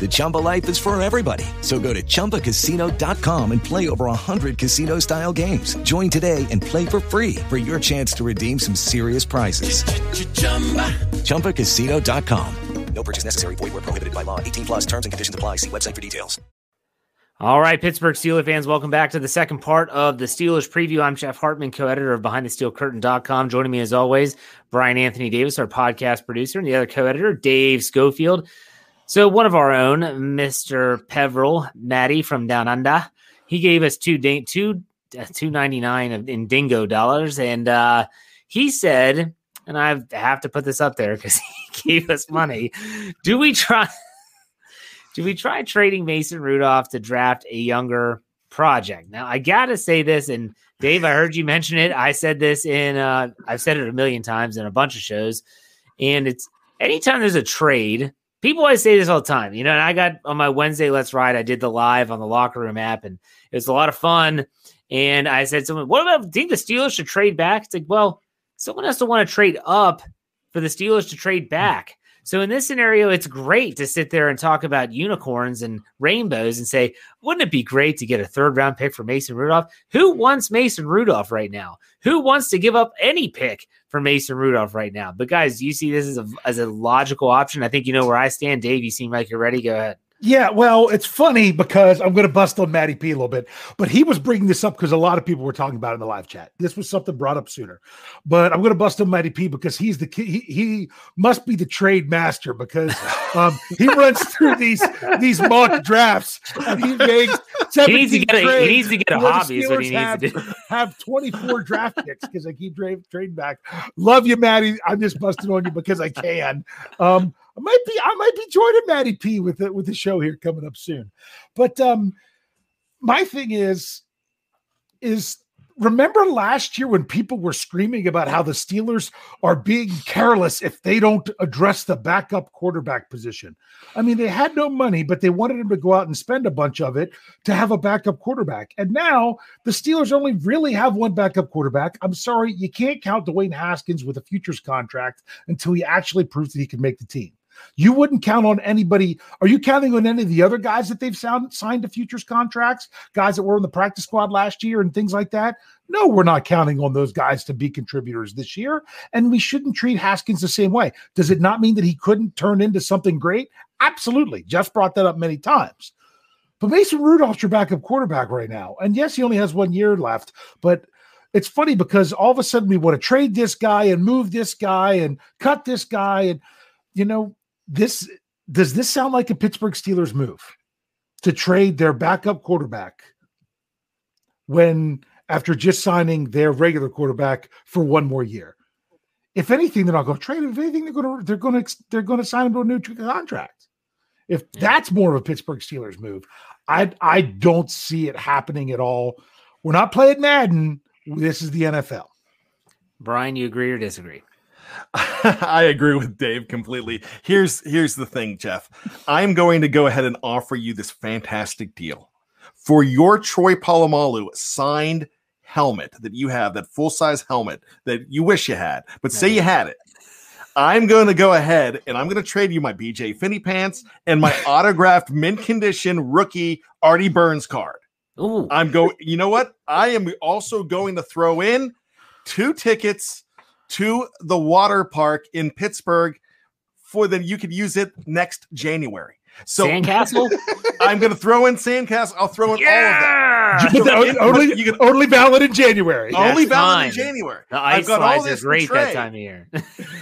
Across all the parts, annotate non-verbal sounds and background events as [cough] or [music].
The Chumba life is for everybody. So go to ChumbaCasino.com and play over 100 casino style games. Join today and play for free for your chance to redeem some serious prizes. ChumbaCasino.com. No purchase necessary. Void where prohibited by law. 18 plus terms and conditions apply. See website for details. All right, Pittsburgh Steelers fans, welcome back to the second part of the Steelers preview. I'm Jeff Hartman, co-editor of BehindTheSteelCurtain.com. Joining me as always, Brian Anthony Davis, our podcast producer, and the other co-editor, Dave Schofield. So one of our own, Mr. Peveril, Maddie from Down Under, he gave us two two uh, two ninety nine in dingo dollars, and uh, he said, and I have to put this up there because [laughs] he gave us money. Do we try? [laughs] Do we try trading Mason Rudolph to draft a younger project? Now I gotta say this, and Dave, I heard you mention it. I said this in uh, I've said it a million times in a bunch of shows, and it's anytime there's a trade people always say this all the time, you know. And I got on my Wednesday Let's Ride, I did the live on the locker room app, and it was a lot of fun. And I said, "Someone, what about? think the Steelers should trade back?" It's like, well, someone has to want to trade up for the Steelers to trade back. So in this scenario, it's great to sit there and talk about unicorns and rainbows and say, wouldn't it be great to get a third round pick for Mason Rudolph? Who wants Mason Rudolph right now? Who wants to give up any pick for Mason Rudolph right now? But guys, you see this as a as a logical option. I think you know where I stand. Dave, you seem like you're ready. Go ahead. Yeah, well, it's funny because I'm going to bust on Matty P a little bit, but he was bringing this up because a lot of people were talking about it in the live chat. This was something brought up sooner, but I'm going to bust on Matty P because he's the he, he must be the trade master because um, he runs through these these mock drafts and he makes he needs to get a, he needs to get a hobby. Is what he needs have, to do. Have 24 draft picks because I keep trading back. Love you, Matty. I'm just busting on you because I can. Um, I might be I might be joining Matty P with the, with the show here coming up soon. But um my thing is is remember last year when people were screaming about how the Steelers are being careless if they don't address the backup quarterback position? I mean, they had no money, but they wanted him to go out and spend a bunch of it to have a backup quarterback. And now the Steelers only really have one backup quarterback. I'm sorry, you can't count Dwayne Haskins with a futures contract until he actually proves that he can make the team. You wouldn't count on anybody. Are you counting on any of the other guys that they've sound, signed to futures contracts? Guys that were in the practice squad last year and things like that? No, we're not counting on those guys to be contributors this year. And we shouldn't treat Haskins the same way. Does it not mean that he couldn't turn into something great? Absolutely. Jeff brought that up many times. But Mason Rudolph's your backup quarterback right now. And yes, he only has one year left, but it's funny because all of a sudden we want to trade this guy and move this guy and cut this guy. And, you know, this does this sound like a Pittsburgh Steelers move to trade their backup quarterback when after just signing their regular quarterback for one more year? If anything, they're not going to trade him. If anything, they're going to they're going to they're going to sign him to a new contract. If that's more of a Pittsburgh Steelers move, I I don't see it happening at all. We're not playing Madden. This is the NFL. Brian, you agree or disagree? [laughs] I agree with Dave completely. Here's here's the thing, Jeff. I'm going to go ahead and offer you this fantastic deal for your Troy Polamalu signed helmet that you have, that full size helmet that you wish you had, but say you had it. I'm going to go ahead and I'm going to trade you my BJ Finney pants and my [laughs] autographed mint condition rookie Artie Burns card. Ooh. I'm going, you know what? I am also going to throw in two tickets to the water park in Pittsburgh for then you could use it next January. So Sandcastle? [laughs] I'm going to throw in Sandcastle. I'll throw in all of that. But So- only, you can- only valid in January. only That's valid in. January. The I've got all this to great that time of year. [laughs]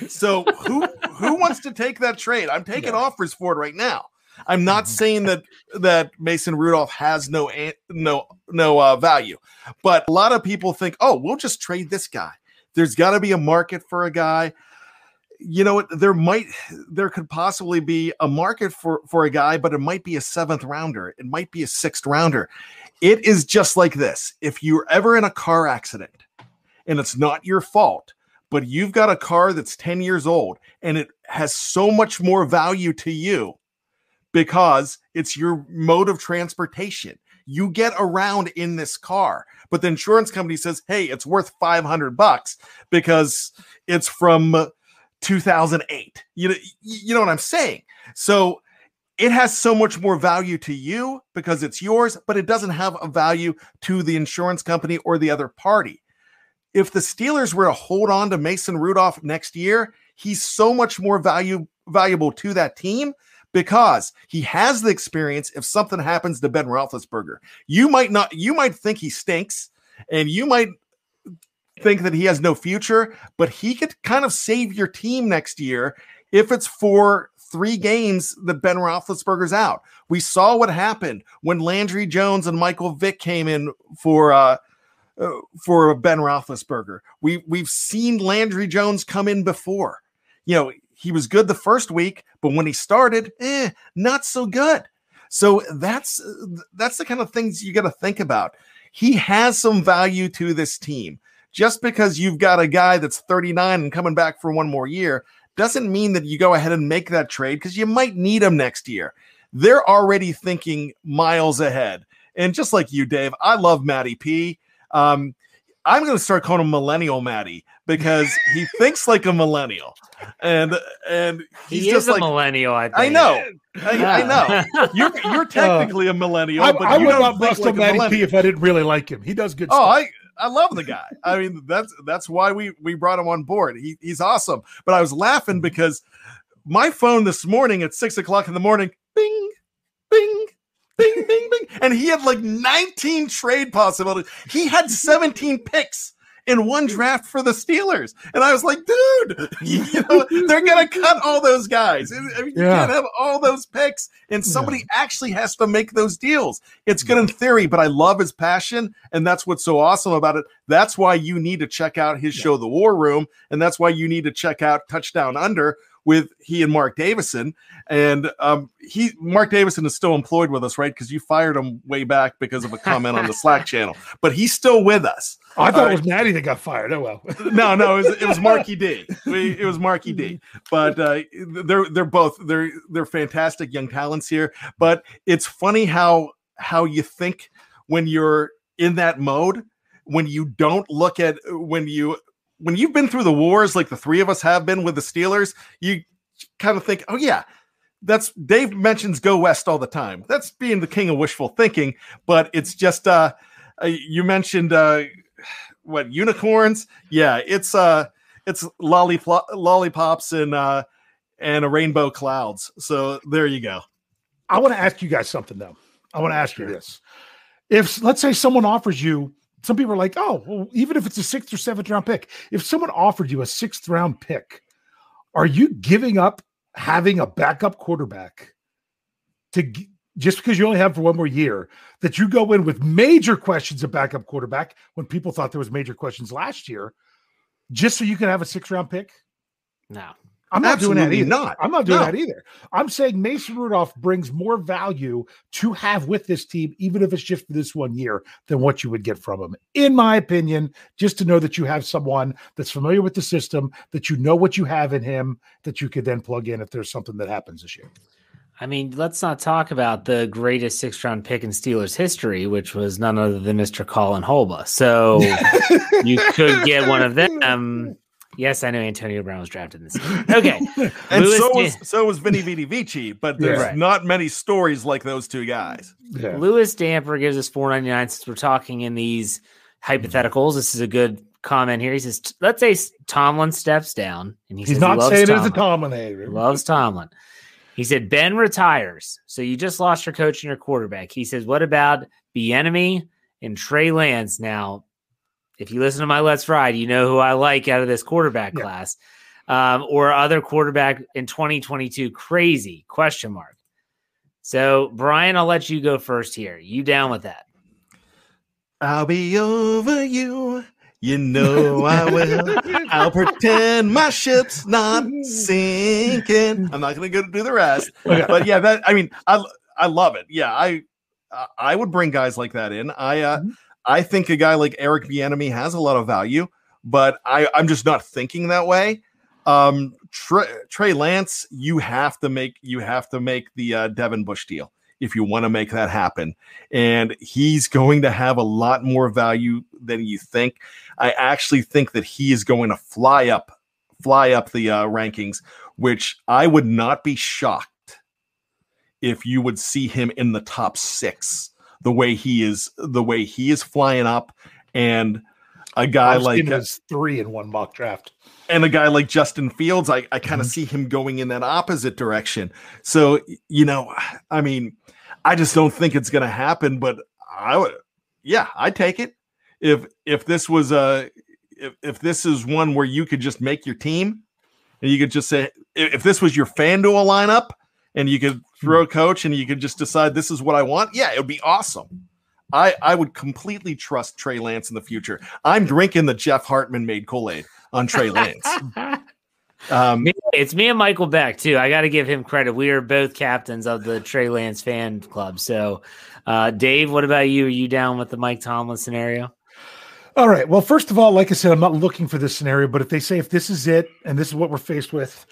So who who wants to take that trade? I'm [laughs] taking offers for it right now. I'm not Mm-hmm. saying that that Mason Rudolph has no an- no no uh, value, but a lot of people think, oh, we'll just trade this guy. There's got to be a market for a guy. You know what? There might there could possibly be a market for for a guy, but it might be a seventh rounder. It might be a sixth rounder. It is just like this. If you're ever in a car accident and it's not your fault, but you've got a car that's 10 years old and it has so much more value to you because it's your mode of transportation. You get around in this car, but the insurance company says, "Hey, it's worth 500 bucks because it's from uh, 2008." You know you know what I'm saying? So it has so much more value to you because it's yours, but it doesn't have a value to the insurance company or the other party if the Steelers were to hold on to Mason Rudolph next year, he's so much more value valuable to that team because he has the experience. If something happens to Ben Roethlisberger, you might not, you might think he stinks, and you might think that he has no future, but he could kind of save your team next year if it's for three games that Ben Roethlisberger's out. We saw what happened when Landry Jones and Michael Vick came in for uh, uh, for Ben Roethlisberger. We we've seen Landry Jones come in before. You know, he was good the first week, but when he started, eh, not so good. So that's that's the kind of things you got to think about. He has some value to this team. Just because you've got a guy that's 39 and coming back for one more year doesn't mean that you go ahead and make that trade because you might need him next year. They're already thinking miles ahead. And just like you, Dave, I love Matty P. Um, I'm going to start calling him Millennial Matty because he thinks like a millennial, and and he's he just is a like millennial, I think. I know, I, I know. [laughs] You're you're technically a millennial, I, but I you would don't bust like a a Matty P if I didn't really like him. He does good Oh, stuff. I I love the guy. I mean, that's that's why we we brought him on board. He he's awesome. But I was laughing mm-hmm. because my phone this morning at six o'clock in the morning, bing, bing, bing, bing, bing, and he had like 19 trade possibilities. He had 17 picks in one draft for the Steelers, and I was like, dude, [laughs] you know, they're gonna cut all those guys. I mean, you Yeah. can't have all those picks, and somebody actually has to make those deals. It's good in theory, but I love his passion, and that's what's so awesome about it. That's why you need to check out his show, The War Room, and that's why you need to check out Touchdown Under with he and Mark Davison. And um, he, Mark Davison, is still employed with us, right? Because you fired him way back because of a comment on the Slack [laughs] channel, but he's still with us. I thought All it was Matty that got fired. Oh well. [laughs] no, no, it was, it was [laughs] Marky D. We, it was Marky D. But uh, they're they're both they're they're fantastic young talents here. But it's funny how how you think when you're in that mode when you don't look at when you when you've been through the wars like the three of us have been with the Steelers. You kind of think, oh yeah. That's Dave mentions go west all the time. That's being the king of wishful thinking, but it's just uh, uh you mentioned uh what unicorns yeah it's uh it's lollipop lollipops and uh and a rainbow clouds so there you go I want to ask you guys something though. I want to ask you this: If let's say someone offers you, some people are like, "Oh, well, even if it's a sixth or seventh round pick, if someone offered you a sixth round pick, are you giving up having a backup quarterback to just because you only have for one more year that you go in with major questions of backup quarterback when people thought there was major questions last year, just so you can have a six round pick? No. I'm not doing that either. not. I'm not doing No. that either. I'm saying Mason Rudolph brings more value to have with this team, even if it's just for this one year, than what you would get from him. In my opinion, just to know that you have someone that's familiar with the system, that you know what you have in him, that you could then plug in if there's something that happens this year. I mean, let's not talk about the greatest six round pick in Steelers history, which was none other than Mr. Colin Holba. So [laughs] you could get one of them. Yes, I know Antonio Brown was drafted in this. [laughs] Okay. And Lewis so Dan- was so was Vinny Vidi Vici, but there's Right. not many stories like those two guys. Yeah. Lewis Damper gives us 499 since we're talking in these hypotheticals. This is a good comment here. He says, let's say Tomlin steps down and he He's says not he loves saying it as Tomlin. a Tomlin. loves Tomlin. He said Ben retires, so you just lost your coach and your quarterback. He says, "What about Bieniemy and Trey Lance?" Now, if you listen to my Let's Ride, you know who I like out of this quarterback Yeah. class, um, or other quarterback in 2022. Crazy question mark. So, Brian, I'll let you go first here. You down with that? I'll be over you. You know I will. [laughs] I'll pretend my ship's not sinking. I'm not going to go do the rest. Okay. But yeah, that I mean, I I love it. Yeah, I I would bring guys like that in. I uh, Mhm. I think a guy like Eric Bieniemy has a lot of value, but I I'm just not thinking that way. Um, Trey, Trey Lance, you have to make you have to make the uh, Devin Bush deal if you want to make that happen, and he's going to have a lot more value than you think. I actually think that he is going to fly up, fly up the uh, rankings, which I would not be shocked if you would see him in the top six. The way he is, the way he is flying up, and a guy I've like him three in one mock draft. and a guy like Justin Fields, I, I kind of mm-hmm. see him going in that opposite direction. So, you know, I mean, I just don't think it's going to happen, but I would, yeah, I'd take it. If, if this was a, if, if this is one where you could just make your team and you could just say, if, if this was your FanDuel lineup and you could throw a coach and you could just decide this is what I want, yeah, it would be awesome. I, I would completely trust Trey Lance in the future. I'm drinking the Jeff Hartman made Kool Aid on Trey Lance. [laughs] Um, It's me and Michael Beck too. I got to give him credit. We are both captains of the Trey Lance fan club. So, uh, Dave, what about you? Are you down with the Mike Tomlin scenario? All right. Well, first of all, like I said, I'm not looking for this scenario, but if they say if this is it and this is what we're faced with,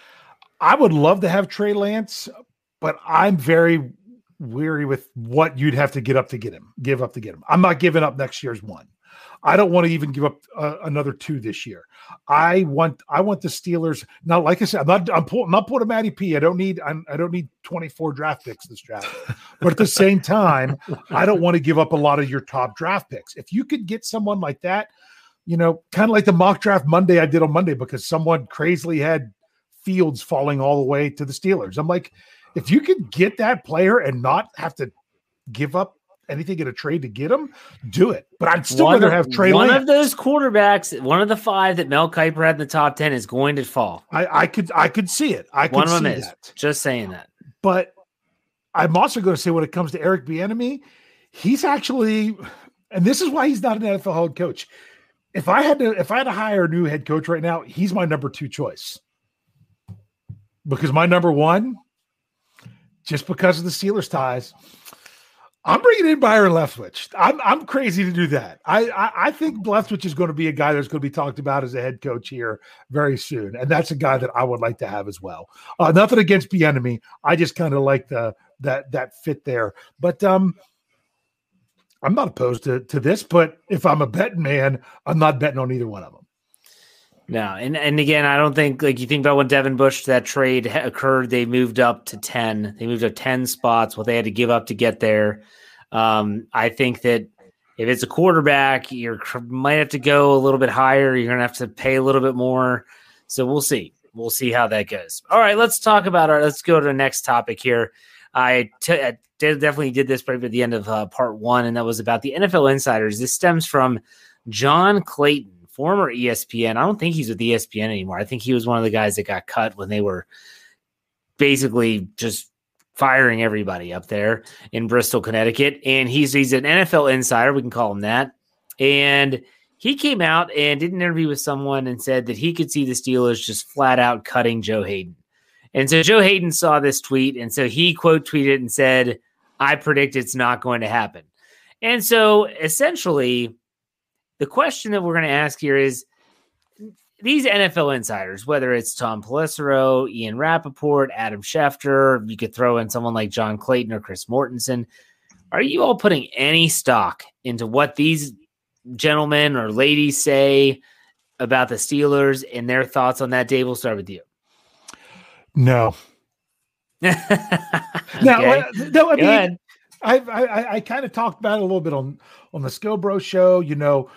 I would love to have Trey Lance, but I'm very weary with what you'd have to get up to get him, give up to get him. I'm not giving up next year's one. I don't want to even give up uh, another two this year. I want I want the Steelers now. Like I said, I'm not I'm, pull, I'm not putting Matty P. I don't need I'm, I don't need 24 draft picks this draft, [laughs] but at the same time, I don't want to give up a lot of your top draft picks. If you could get someone like that, you know, kind of like the mock draft Monday I did on Monday because someone crazily had Fields falling all the way to the Steelers. I'm like, if you could get that player and not have to give up anything in a trade to get him, do it. But I'd still one rather have Trey one Lance. of those quarterbacks, one of the five that Mel Kiper had in the top 10 is going to fall. I, I could I could see it. I could One of see them is. that. Just saying that. But I'm also going to say when it comes to Eric Bieniemy, he's actually, and this is why he's not an NFL head coach. If I had to, if I had to hire a new head coach right now, he's my number two choice. Because my number one, just because of the Steelers ties, I'm bringing in Byron Leftwich. I'm I'm crazy to do that. I I, I think Leftwich is going to be a guy that's going to be talked about as a head coach here very soon, and that's a guy that I would like to have as well. Uh, nothing against Bieniemy. I just kind of like the that that fit there. But um, I'm not opposed to to this. But if I'm a betting man, I'm not betting on either one of them. No, and and again, I don't think like you think about when Devin Bush that trade occurred. They moved up to ten. They moved up ten spots. What they had to give up to get there. Um, I think that if it's a quarterback, you might have to go a little bit higher. You're gonna have to pay a little bit more. So we'll see. We'll see how that goes. All right, let's talk about our. Let's go to the next topic here. I t- I definitely did this probably at the end of uh, part one, and that was about the NFL insiders. This stems from John Clayton former ESPN. I don't think he's with ESPN anymore. I think he was one of the guys that got cut when they were basically just firing everybody up there in Bristol, Connecticut. And he's he's an NFL insider, we can call him that. And he came out and did an interview with someone and said that he could see the Steelers just flat out cutting Joe Haden. And so Joe Haden saw this tweet, and so he quote tweeted and said, I predict it's not going to happen. And so essentially, the question that we're going to ask here is these NFL insiders, whether it's Tom Pelissero, Ian Rapoport, Adam Schefter, you could throw in someone like John Clayton or Chris Mortensen. Are you all putting any stock into what these gentlemen or ladies say about the Steelers and their thoughts on that? day? we'll start with you. No. [laughs] okay. No, no I mean. I I, I kind of talked about it a little bit on on the Skilbro show. You know,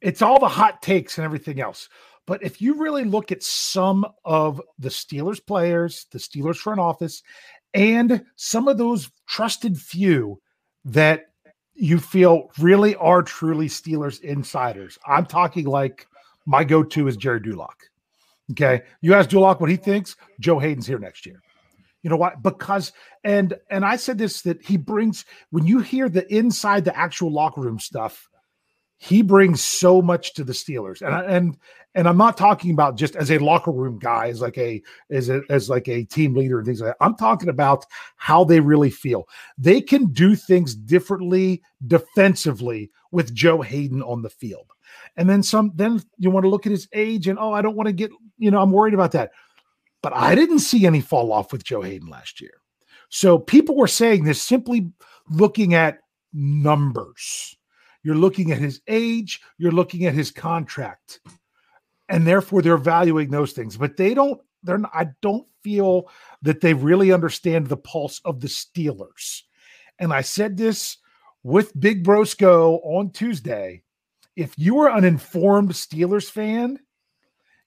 it's all the hot takes and everything else. But if you really look at some of the Steelers players, the Steelers front office, and some of those trusted few that you feel really are truly Steelers insiders, I'm talking like my go-to is Gerry Dulac. Okay, you ask Dulock what he thinks. Joe Haden's here next year. You know what? Because and and I said this that he brings when you hear the inside the actual locker room stuff, he brings so much to the Steelers. And and and I'm not talking about just as a locker room guy, as like a as a as like a team leader and things like that. I'm talking about how they really feel. They can do things differently defensively with Joe Haden on the field. And then some then you want to look at his age and oh, I don't want to get, you know, I'm worried about that. But I didn't see any fall off with Joe Haden last year. So people were saying this simply looking at numbers. You're looking at his age, you're looking at his contract. And therefore they're valuing those things. But they don't, they're not, I don't feel that they really understand the pulse of the Steelers. And I said this with Big Brosco on Tuesday. If you are an informed Steelers fan,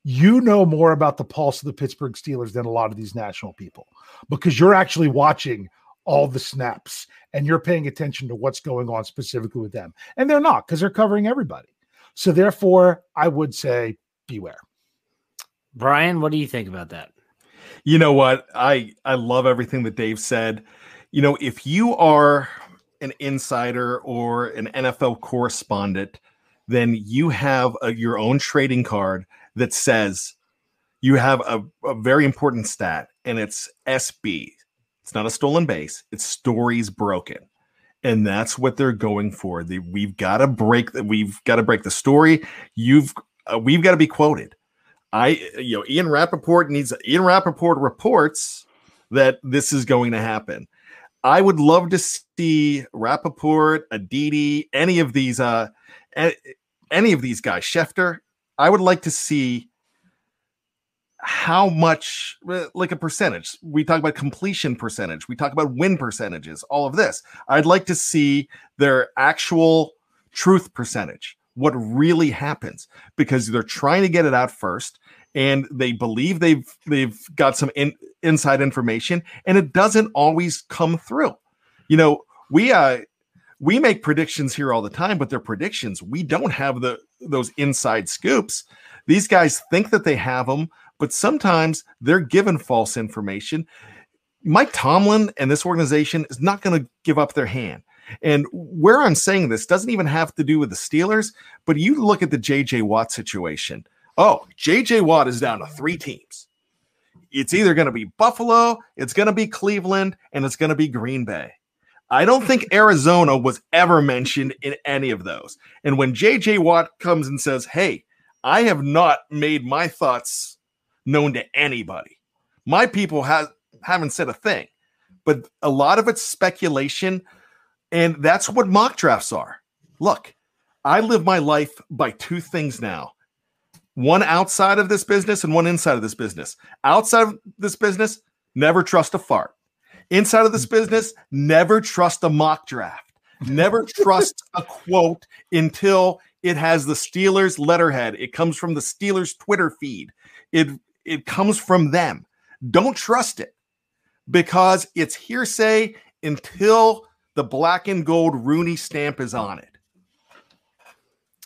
you know more about the pulse of the Pittsburgh Steelers than a lot of these national people because you're actually watching all the snaps and you're paying attention to what's going on specifically with them. And they're not because they're covering everybody. So therefore, I would say beware. Brian, what do you think about that? You know what? I I love everything that Dave said. You know, if you are an insider or an NFL correspondent, then you have a, your own trading card that says you have a, a very important stat, and it's SB. It's not a stolen base. It's stories broken, and that's what they're going for. They, we've got to break that. We've got to break the story. You've uh, we've got to be quoted. I you know Ian Rapoport needs Ian Rapoport reports that this is going to happen. I would love to see Rapoport, Aditi, any of these uh any of these guys, Schefter. I would like to see how much uh, like a percentage. We talk about completion percentage, we talk about win percentages, all of this. I'd like to see their actual truth percentage, what really happens because they're trying to get it out first and they believe they've they've got some in, inside information and it doesn't always come through. You know, we uh we make predictions here all the time, but they're predictions. We don't have the those inside scoops. These guys think that they have them, but sometimes they're given false information. Mike Tomlin and this organization is not going to give up their hand. And where I'm saying this doesn't even have to do with the Steelers, but you look at the JJ Watt situation. Oh, JJ Watt is down to three teams. It's either going to be Buffalo, it's going to be Cleveland, and it's going to be Green Bay. I don't think Arizona was ever mentioned in any of those. And when JJ Watt comes and says, Hey, I have not made my thoughts known to anybody, my people have, haven't said a thing, but a lot of it's speculation. And that's what mock drafts are. Look, I live my life by two things now one outside of this business and one inside of this business. Outside of this business, never trust a fart. Inside of this mm. business, never trust a mock draft. Never [laughs] trust a quote until it has the Steelers letterhead. It comes from the Steelers Twitter feed. It it comes from them. Don't trust it because it's hearsay until the black and gold Rooney stamp is on it.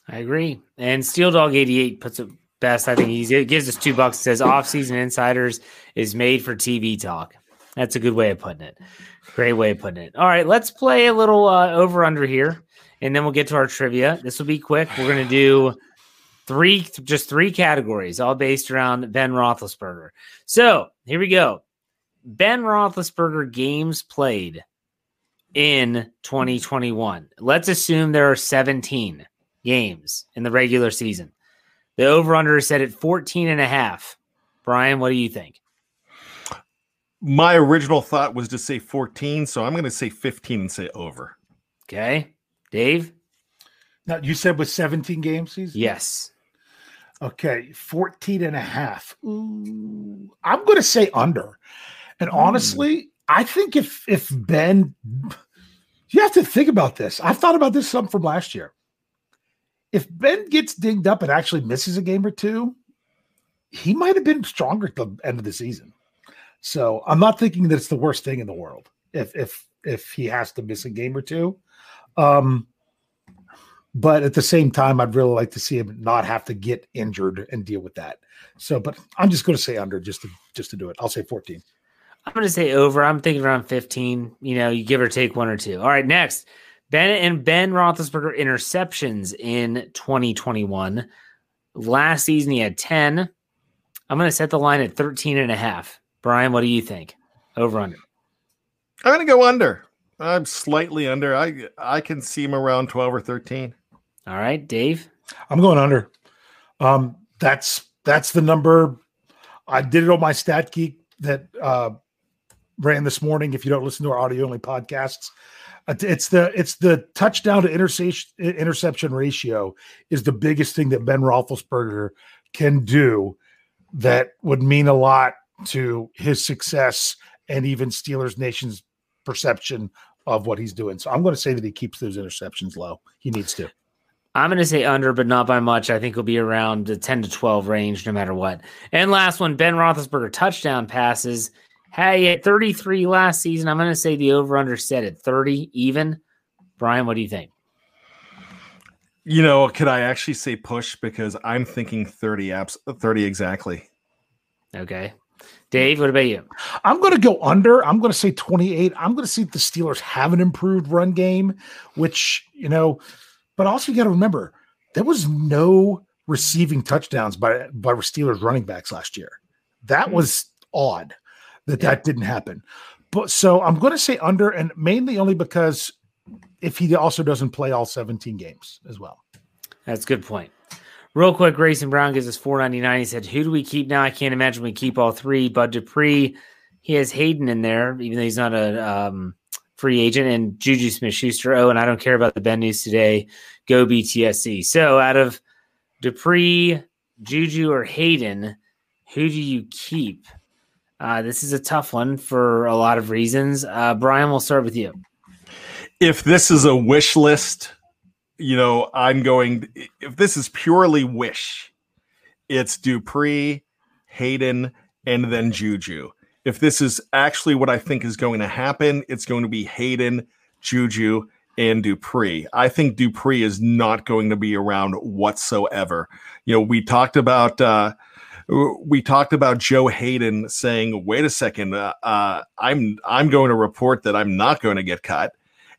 I agree. And Steel Dog 88 puts it best. I think it gives us two bucks. It says off-season insiders is made for TV talk. That's a good way of putting it. Great way of putting it. All right, let's play a little uh, over under here, and then we'll get to our trivia. This will be quick. We're going to do Three, just three categories, all based around Ben Roethlisberger. So here we go. Ben Roethlisberger games played in 2021. Let's assume there are 17 games in the regular season. The over under is set at 14 and a half. Brian, what do you think? My original thought was to say 14, so I'm going to say 15 and say over. Okay. Dave? Now, you said with 17 game season? Yes. Okay, 14 and a half. Ooh, I'm going to say under. And Hmm. honestly, I think if if Ben you have to think about this. I've thought about this some from last year. If Ben gets dinged up and actually misses a game or two, he might have been stronger at the end of the season. So I'm not thinking that it's the worst thing in the world if if if he has to miss a game or two. Um, but at the same time, I'd really like to see him not have to get injured and deal with that. So, but I'm just going to say under just to just to do it. I'll say 14. I'm going to say over. I'm thinking around 15. You know, you give or take one or two. All right, next. Ben and Ben Roethlisberger interceptions in 2021. Last season, he had 10. I'm going to set the line at 13 and a half. Brian, what do you think? Over under. I'm going to go under. I'm slightly under. I I can see him around 12 or 13. All right, Dave. I'm going under. Um, that's that's the number. I did it on my Stat Geek that uh, ran this morning. If you don't listen to our audio only podcasts, Uh, it's the it's the touchdown to interception interception ratio is the biggest thing that Ben Roethlisberger can do. That would mean a lot to his success and even Steelers Nation's perception of what he's doing. So I'm going to say that he keeps those interceptions low. He needs to. I'm going to say under, but not by much. I think it'll be around the 10 to 12 range no matter what. And last one, Ben Roethlisberger touchdown passes. Hey, at 33 last season, I'm going to say the over under set at 30 even. Brian, what do you think? You know, could I actually say push because I'm thinking 30 apps 30 exactly. Okay. Dave, what about you? I'm going to go under. I'm going to say 28. I'm going to see if the Steelers have an improved run game, which, you know, but also you got to remember there was no receiving touchdowns by by Steelers running backs last year. That was odd that that didn't happen. But so I'm going to say under and mainly only because if he also doesn't play all 17 games as well. That's a good point. Real quick, Grayson Brown gives us 499. He said, Who do we keep now? I can't imagine we keep all three. Bud Dupree, he has Haden in there, even though he's not a um, free agent, and Juju Smith Schuster. Oh, and I don't care about the Ben news today. Go BTSC. So out of Dupree, Juju, or Haden, who do you keep? Uh, this is a tough one for a lot of reasons. Uh, Brian, we'll start with you. If this is a wish list, you know, I'm going if this is purely wish, it's Dupree, Haden, and then Juju. If this is actually what I think is going to happen, it's going to be Haden, Juju, and Dupree. I think Dupree is not going to be around whatsoever. You know, we talked about uh we talked about Joe Haden saying, "Wait a second, uh, uh, I'm I'm going to report that I'm not going to get cut,"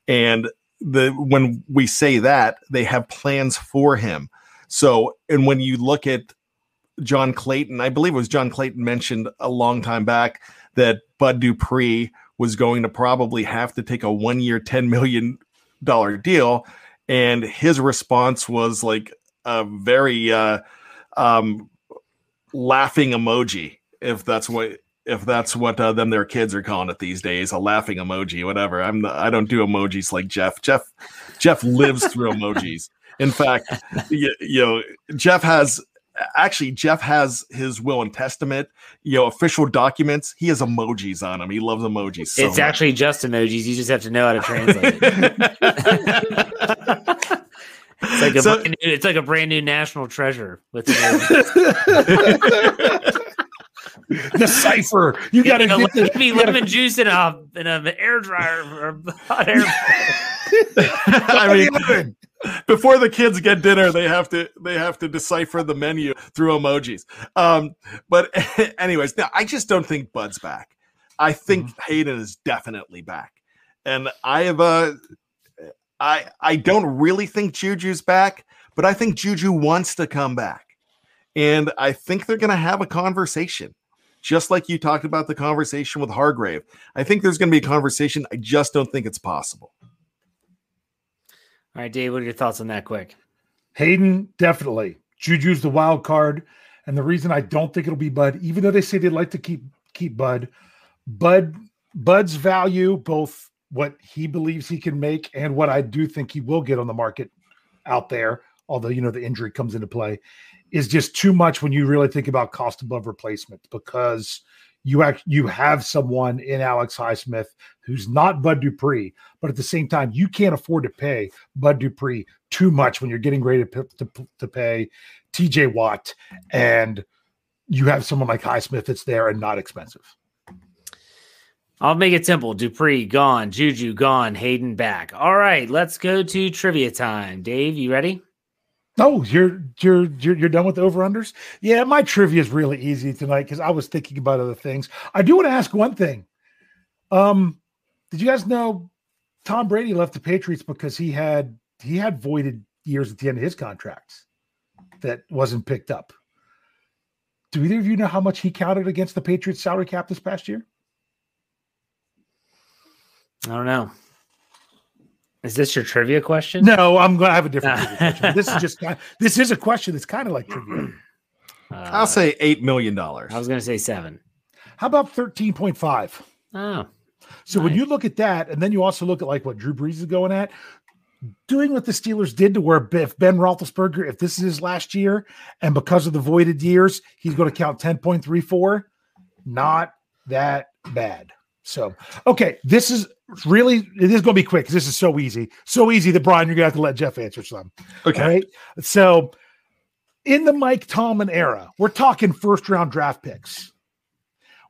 and the when we say that they have plans for him. So, and when you look at John Clayton, I believe it was John Clayton mentioned a long time back that Bud Dupree was going to probably have to take a one year, $10 million deal. And his response was like a very uh, um, laughing emoji, if that's what. If that's what uh, them their kids are calling it these days, a laughing emoji, whatever. I'm the, I don't do emojis like Jeff. Jeff Jeff lives through [laughs] emojis. In fact, you, you know, Jeff has actually Jeff has his will and testament, you know, official documents. He has emojis on him He loves emojis. So it's much. actually just emojis. You just have to know how to translate it. [laughs] It's like a So- brand new, it's like a brand new national treasure with [laughs] [laughs] The cipher. You got to Give me get the, give me gotta- lemon juice in a in a air dryer or hot air. [laughs] I mean, before the kids get dinner, they have to they have to decipher the menu through emojis. Um, but [laughs] anyways, now I just don't think Bud's back. I think Haden is definitely back, and I have a. I I don't really think Juju's back, but I think Juju wants to come back. And I think they're going to have a conversation, just like you talked about the conversation with Hargrave. I think there's going to be a conversation. I just don't think it's possible. All right, Dave, what are your thoughts on that quick? Haden, definitely. Juju's the wild card. And the reason I don't think it'll be Bud, even though they say they'd like to keep keep Bud, Bud Bud's value, both what he believes he can make and what I do think he will get on the market out there, although you know the injury comes into play, is just too much when you really think about cost above replacement because you act you have someone in Alex Highsmith who's not Bud Dupree, but at the same time you can't afford to pay Bud Dupree too much when you're getting ready to, to, to pay TJ Watt and you have someone like Highsmith that's there and not expensive. I'll make it simple. Dupree gone, Juju gone, Haden back. All right, let's go to trivia time. Dave, you ready? Oh, you're you're you're, you're done with the over unders? Yeah, my trivia is really easy tonight because I was thinking about other things. I do want to ask one thing. Um, did you guys know Tom Brady left the Patriots because he had he had voided years at the end of his contracts that wasn't picked up? Do either of you know how much he counted against the Patriots salary cap this past year? I don't know. Is this your trivia question? No, I'm going to have a different [laughs] question. This is just kind of, this is a question that's kind of like trivia. Uh, I'll say $8 million. I was going to say seven. How about 13.5? Oh, So when you look at that, and then you also look at like what Drew Brees is going at, doing what the Steelers did to where if Ben Roethlisberger, if this is his last year, and because of the voided years, he's going to count 10.34, not that bad. So, okay, this is really, it is going to be quick this is so easy. So easy that Brian, you're going to have to let Jeff answer some. Okay. Right. So, in the Mike Tomlin era, we're talking first round draft picks.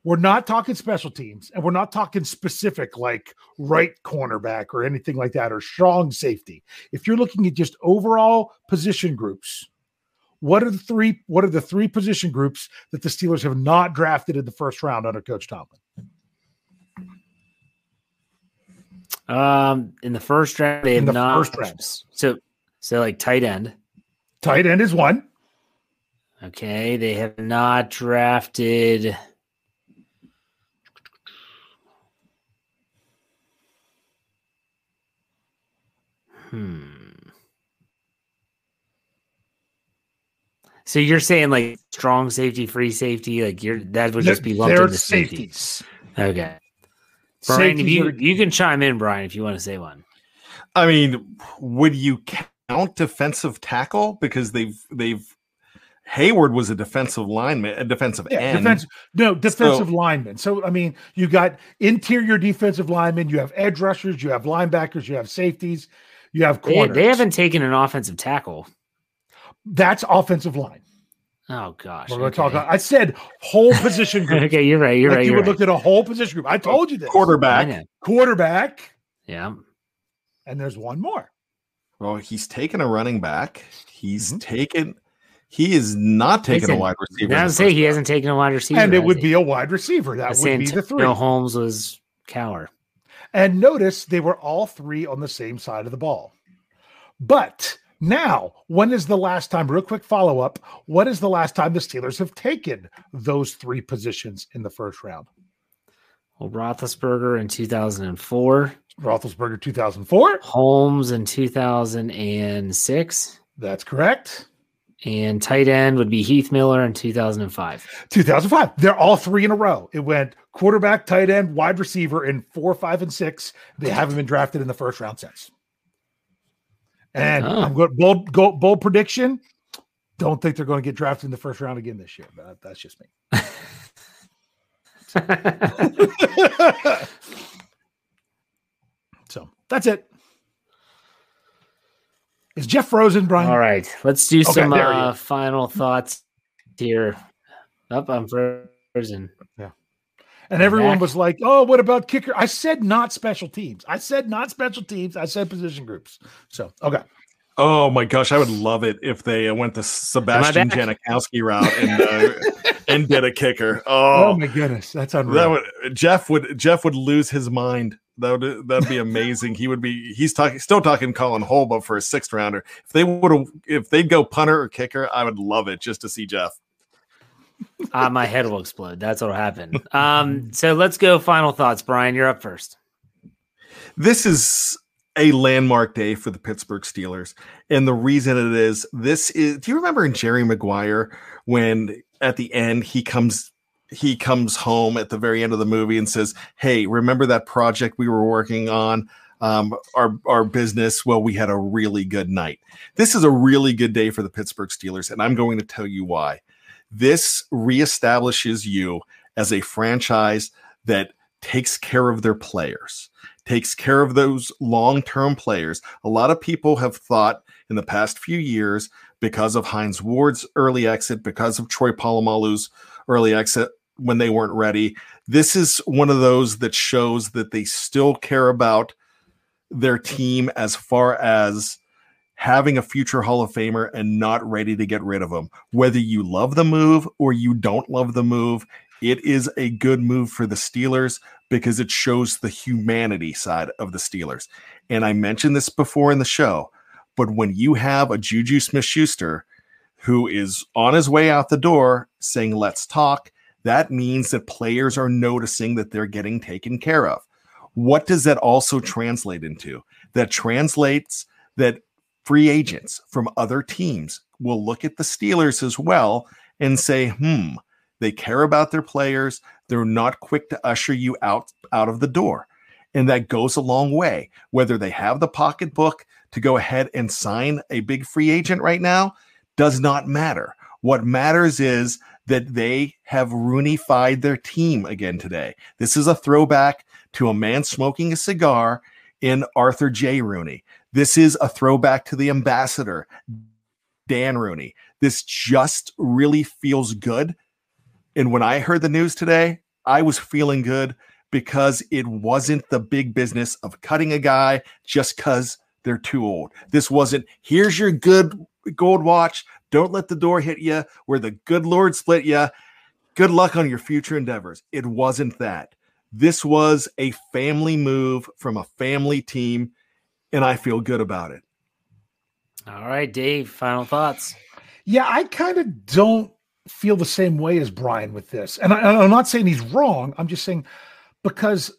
We're not talking special teams, and we're not talking specific like right cornerback or anything like that or strong safety. If you're looking at just overall position groups, what are the three? What are the three position groups that the Steelers have not drafted in the first round under Coach Tomlin? Um, in the first round, they In have the not. first round. So, so like tight end. Tight end is one. Okay, they have not drafted. Hmm. So you're saying like strong safety, free safety, like you're that would just be lumped into safety. safeties. Okay, Brian, if you are- you can chime in, Brian, if you want to say one. I mean, would you count defensive tackle because they've they've Heyward was a defensive lineman, a defensive Yeah, end. defense, no defensive So- linemen. So I mean, you got interior defensive linemen, you have edge rushers, you have linebackers, you have safeties, you have They, they haven't taken an offensive tackle. That's offensive line. Oh gosh, We're going to okay. talk. I said whole position [laughs] group. okay, you're right. You're like right. you You're would right. look at a whole position group. I told you this. Quarterback. quarterback, Yeah. and there's one more. Well, he's taken a running back. He's Mhm. taken. He is not taking a Listen, wide receiver. I in was the say he round. hasn't taken a wide receiver, and it would he? be a wide receiver. That I was would saying be the three. Antonio Holmes was Cowher. And notice they were all three on the same side of the ball. But now, when is the last time, real quick follow up, what is the last time the Steelers have taken those three positions in the first round? Well, Roethlisberger in 2004, Roethlisberger 2004. Holmes in 2006, That's correct. and tight end would be Heath Miller in 2005. 2005. They're all three in a row. It went quarterback, tight end, wide receiver in four, five, and six. They haven't been drafted in the first round since. And Oh. I'm going bold, go, bold prediction. Don't think they're going to get drafted in the first round again this year. But that's just me. [laughs] so that's it. Is Jeff frozen, Brian? All right, let's do Okay, some uh, final thoughts here. Up, I'm frozen. And everyone Back. was like, "Oh, what about kicker?" I said not special teams. I said not special teams. I said position groups. So okay, Oh my gosh, I would love it if they uh, went the Sebastian Janikowski route and uh, [laughs] and did a kicker. Oh, oh my goodness, that's unreal. That would Jeff would Jeff would lose his mind. That would that'd be amazing. he would be he's talking still talking Colin Holba for a sixth rounder. If they would have if they'd go punter or kicker, I would love it just to see Jeff. Uh, my head will explode. That's what'll happen. Um, so let's go. Final thoughts, Brian. You're up first. This is a landmark day for the Pittsburgh Steelers. And the reason it is this is do you remember in Jerry Maguire when at the end he comes he comes home at the very end of the movie and says, Hey, remember that project we were working on? Um, our our business. Well, we had a really good night. This is a really good day for the Pittsburgh Steelers, and I'm going to tell you why. This reestablishes you as a franchise that takes care of their players, takes care of those long term players. A lot of people have thought in the past few years, because of Hines Ward's early exit, because of Troy Polamalu's early exit when they weren't ready, this is one of those that shows that they still care about their team as far as having a future Hall of Famer and not ready to get rid of him. Whether you love the move or you don't love the move, it is a good move for the Steelers because it shows the humanity side of the Steelers. And I mentioned this before in the show, but when you have a Juju Smith Schuster who is on his way out the door saying, let's talk, that means that players are noticing that they're getting taken care of. What does that also translate into? That translates that free agents from other teams will look at the Steelers as well and say, hmm, they care about their players. They're not quick to usher you out out of the door. And that goes a long way. Whether they have the pocketbook to go ahead and sign a big free agent right now does not matter. What matters is that they have Rooneyfied their team again today. This is a throwback to a man smoking a cigar in Arthur J. Rooney. This is a throwback to the ambassador, Dan Rooney. This just really feels good and when I heard the news today, I was feeling good because it wasn't the big business of cutting a guy just because they're too old. This wasn't, here's your good gold watch. Don't let the door hit you where the good Lord split you. Good luck on your future endeavors. It wasn't that. This was a family move from a family team, and I feel good about it. All right, Dave, final thoughts. Yeah, I kind of don't feel the same way as Brian with this. And I, am not saying he's wrong. I'm just saying because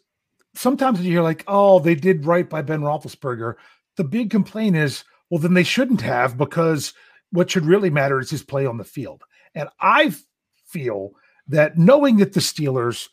sometimes you're like, oh, they did right by Ben Roethlisberger. The big complaint is, well, then they shouldn't have because what should really matter is his play on the field. And I feel that knowing that the Steelers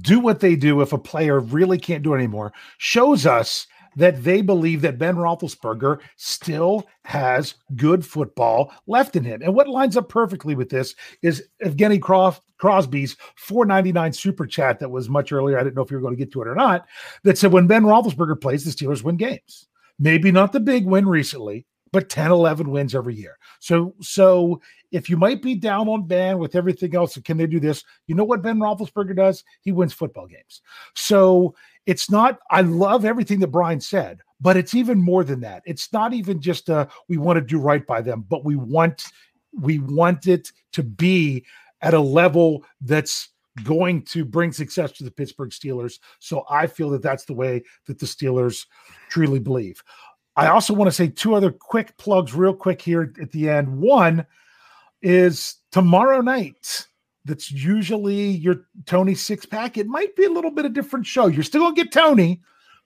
do what they do if a player really can't do it anymore shows us that they believe that Ben Roethlisberger still has good football left in him. And what lines up perfectly with this is Evgeny Crosby's 499 super chat that was much earlier. I didn't know if you were going to get to it or not. That said, when Ben Roethlisberger plays, the Steelers win games. Maybe not the big win recently, but 10, 11 wins every year. So, so if you might be down on Ben with everything else, can they do this? You know what Ben Roethlisberger does? He wins football games. So it's not, I love everything that Brian said, but it's even more than that. It's not even just uh we want to do right by them, but we want we want it to be at a level that's going to bring success to the Pittsburgh Steelers. So I feel that that's the way that the Steelers truly believe. I also want to say two other quick plugs, real quick here at the end. One is tomorrow night that's usually your Tony six pack. It might be a little bit of different show. You're still gonna get Tony,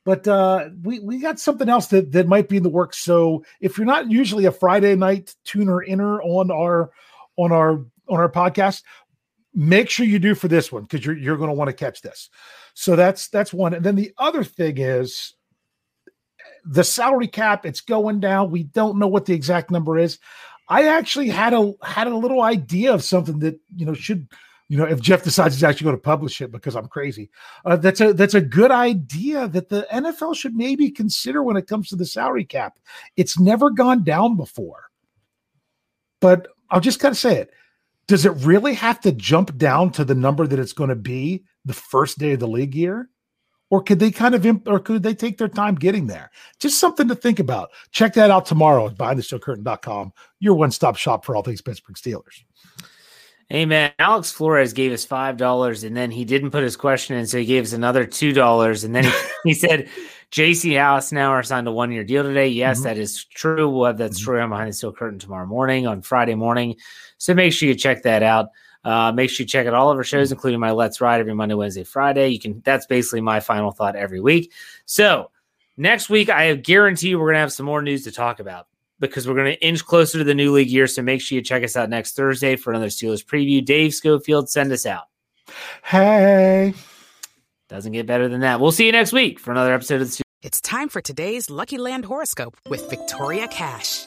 but uh, we we got something else that that might be in the works. So if you're not usually a Friday night tuner inner on our on our on our podcast, make sure you do for this one because you're you're to want to catch this. So that's that's one. And then the other thing is the salary cap. It's going down. We don't know what the exact number is. I actually had a had a little idea of something that you know should you know if Jeff decides he's actually going to publish it because I'm crazy. Uh, that's a that's a good idea that the NFL should maybe consider when it comes to the salary cap. It's never gone down before, but I'll just kind of say it. Does it really have to jump down to the number that it's going to be the first day of the league year? Or could they kind of, imp- or could they take their time getting there? Just something to think about. Check that out tomorrow at behindthesteelcurtain.com, your one stop shop for all things Pittsburgh Steelers. Hey man, Alex Flores gave us five dollars and then he didn't put his question in, so he gave us another two dollars, and then he, [laughs] he said JC Hassenauer signed a one year deal today. Yes, Mhm. that is true. We'll have that Mhm. story on behind the steel curtain tomorrow morning on Friday morning. So make sure you check that out. Uh, make sure you check out all of our shows, including my Let's Ride every Monday, Wednesday, Friday. You can that's basically my final thought every week. So next week, I guarantee you we're gonna have some more news to talk about because we're going to inch closer to the new league year. So make sure you check us out next Thursday for another Steelers preview. Dave Schofield, send us out. Hey. Doesn't get better than that. We'll see you next week for another episode of the Steelers. It's time for today's Lucky Land horoscope with Victoria Cash.